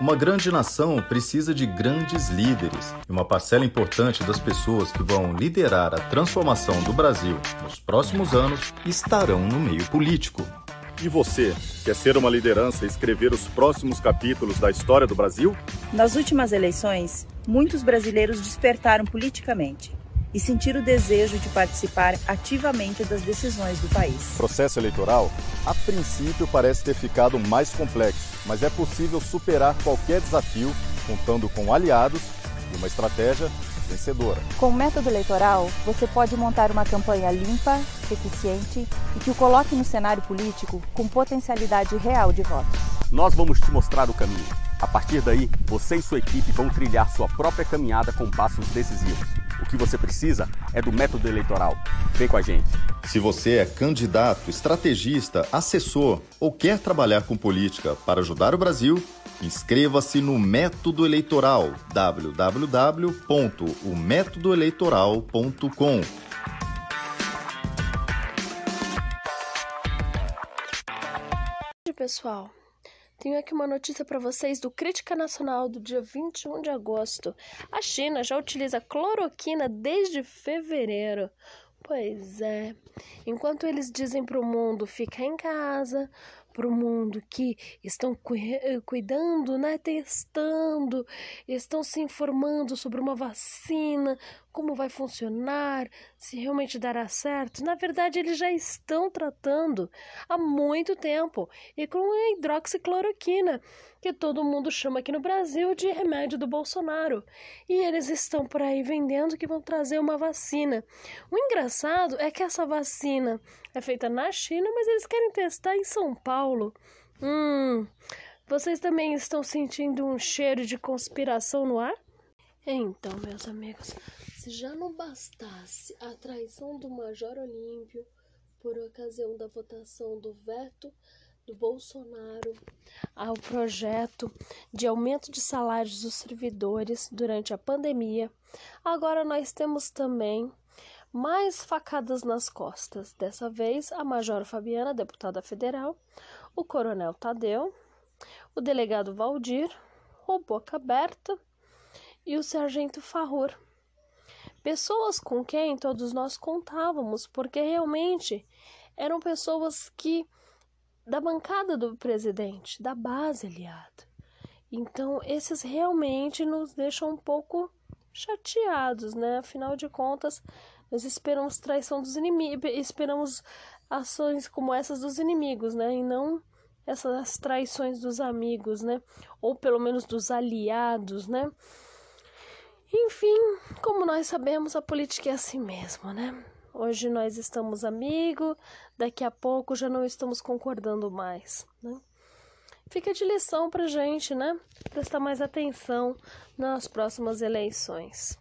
Uma grande nação precisa de grandes líderes e uma parcela importante das pessoas que vão liderar a transformação do Brasil nos próximos anos estarão no meio político. E você, quer ser uma liderança e escrever os próximos capítulos da história do Brasil? Nas últimas eleições, muitos brasileiros despertaram politicamente e sentiram o desejo de participar ativamente das decisões do país. O processo eleitoral, a princípio, parece ter ficado mais complexo, mas é possível superar qualquer desafio contando com aliados e uma estratégia vencedora. Com o método eleitoral, você pode montar uma campanha limpa, eficiente e que o coloque no cenário político com potencialidade real de votos. Nós vamos te mostrar o caminho. A partir daí, você e sua equipe vão trilhar sua própria caminhada com passos decisivos. O que você precisa é do método eleitoral. Vem com a gente. Se você é candidato, estrategista, assessor ou quer trabalhar com política para ajudar o Brasil, inscreva-se no Método Eleitoral www.ometodoeleitoral.com. pessoal, tenho aqui uma notícia para vocês do Crítica Nacional do dia 21 de agosto. A China já utiliza cloroquina desde fevereiro. Pois é. Enquanto eles dizem para o mundo ficar em casa, para o mundo que estão cuidando, né, testando, estão se informando sobre uma vacina, como vai funcionar, se realmente dará certo. Na verdade, eles já estão tratando há muito tempo e com a hidroxicloroquina, que todo mundo chama aqui no Brasil de remédio do Bolsonaro. E eles estão por aí vendendo que vão trazer uma vacina. O engraçado é que essa vacina é feita na China, mas eles querem testar em São Paulo. Hum. Vocês também estão sentindo um cheiro de conspiração no ar? Então, meus amigos, se já não bastasse a traição do Major Olímpio por ocasião da votação do veto do Bolsonaro ao projeto de aumento de salários dos servidores durante a pandemia, agora nós temos também mais facadas nas costas. Dessa vez, a Major Fabiana, deputada federal, o Coronel Tadeu, o delegado Valdir, o Boca Aberta e o Sargento Farrur pessoas com quem todos nós contávamos, porque realmente eram pessoas que da bancada do presidente, da base aliada. Então, esses realmente nos deixam um pouco chateados, né? Afinal de contas, nós esperamos traição dos inimigos, esperamos ações como essas dos inimigos, né? E não essas traições dos amigos, né? Ou pelo menos dos aliados, né? Enfim, como nós sabemos, a política é assim mesmo, né? Hoje nós estamos amigos, daqui a pouco já não estamos concordando mais, né? Fica de lição pra gente, né? Prestar mais atenção nas próximas eleições.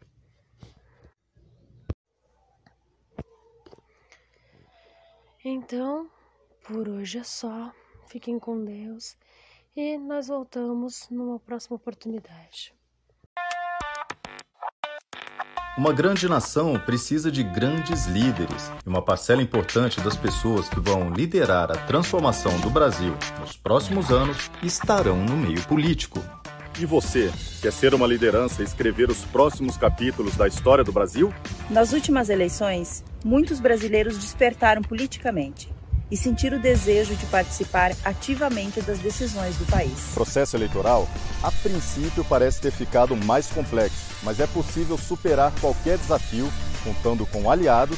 Então, por hoje é só. Fiquem com Deus e nós voltamos numa próxima oportunidade. Uma grande nação precisa de grandes líderes e uma parcela importante das pessoas que vão liderar a transformação do Brasil nos próximos anos estarão no meio político. E você, quer ser uma liderança e escrever os próximos capítulos da história do Brasil? Nas últimas eleições, muitos brasileiros despertaram politicamente e sentir o desejo de participar ativamente das decisões do país. O processo eleitoral, a princípio, parece ter ficado mais complexo, mas é possível superar qualquer desafio contando com aliados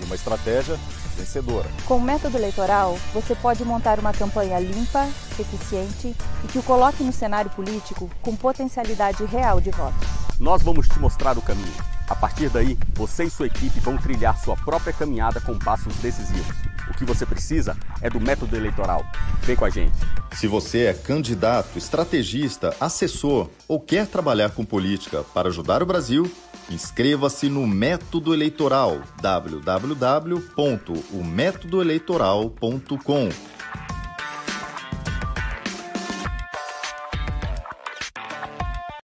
e uma estratégia vencedora. Com o método eleitoral, você pode montar uma campanha limpa, eficiente e que o coloque no cenário político com potencialidade real de votos. Nós vamos te mostrar o caminho. A partir daí, você e sua equipe vão trilhar sua própria caminhada com passos decisivos. O que você precisa é do método eleitoral. Vem com a gente. Se você é candidato, estrategista, assessor ou quer trabalhar com política para ajudar o Brasil, inscreva-se no Método Eleitoral www.ometodoeleitoral.com.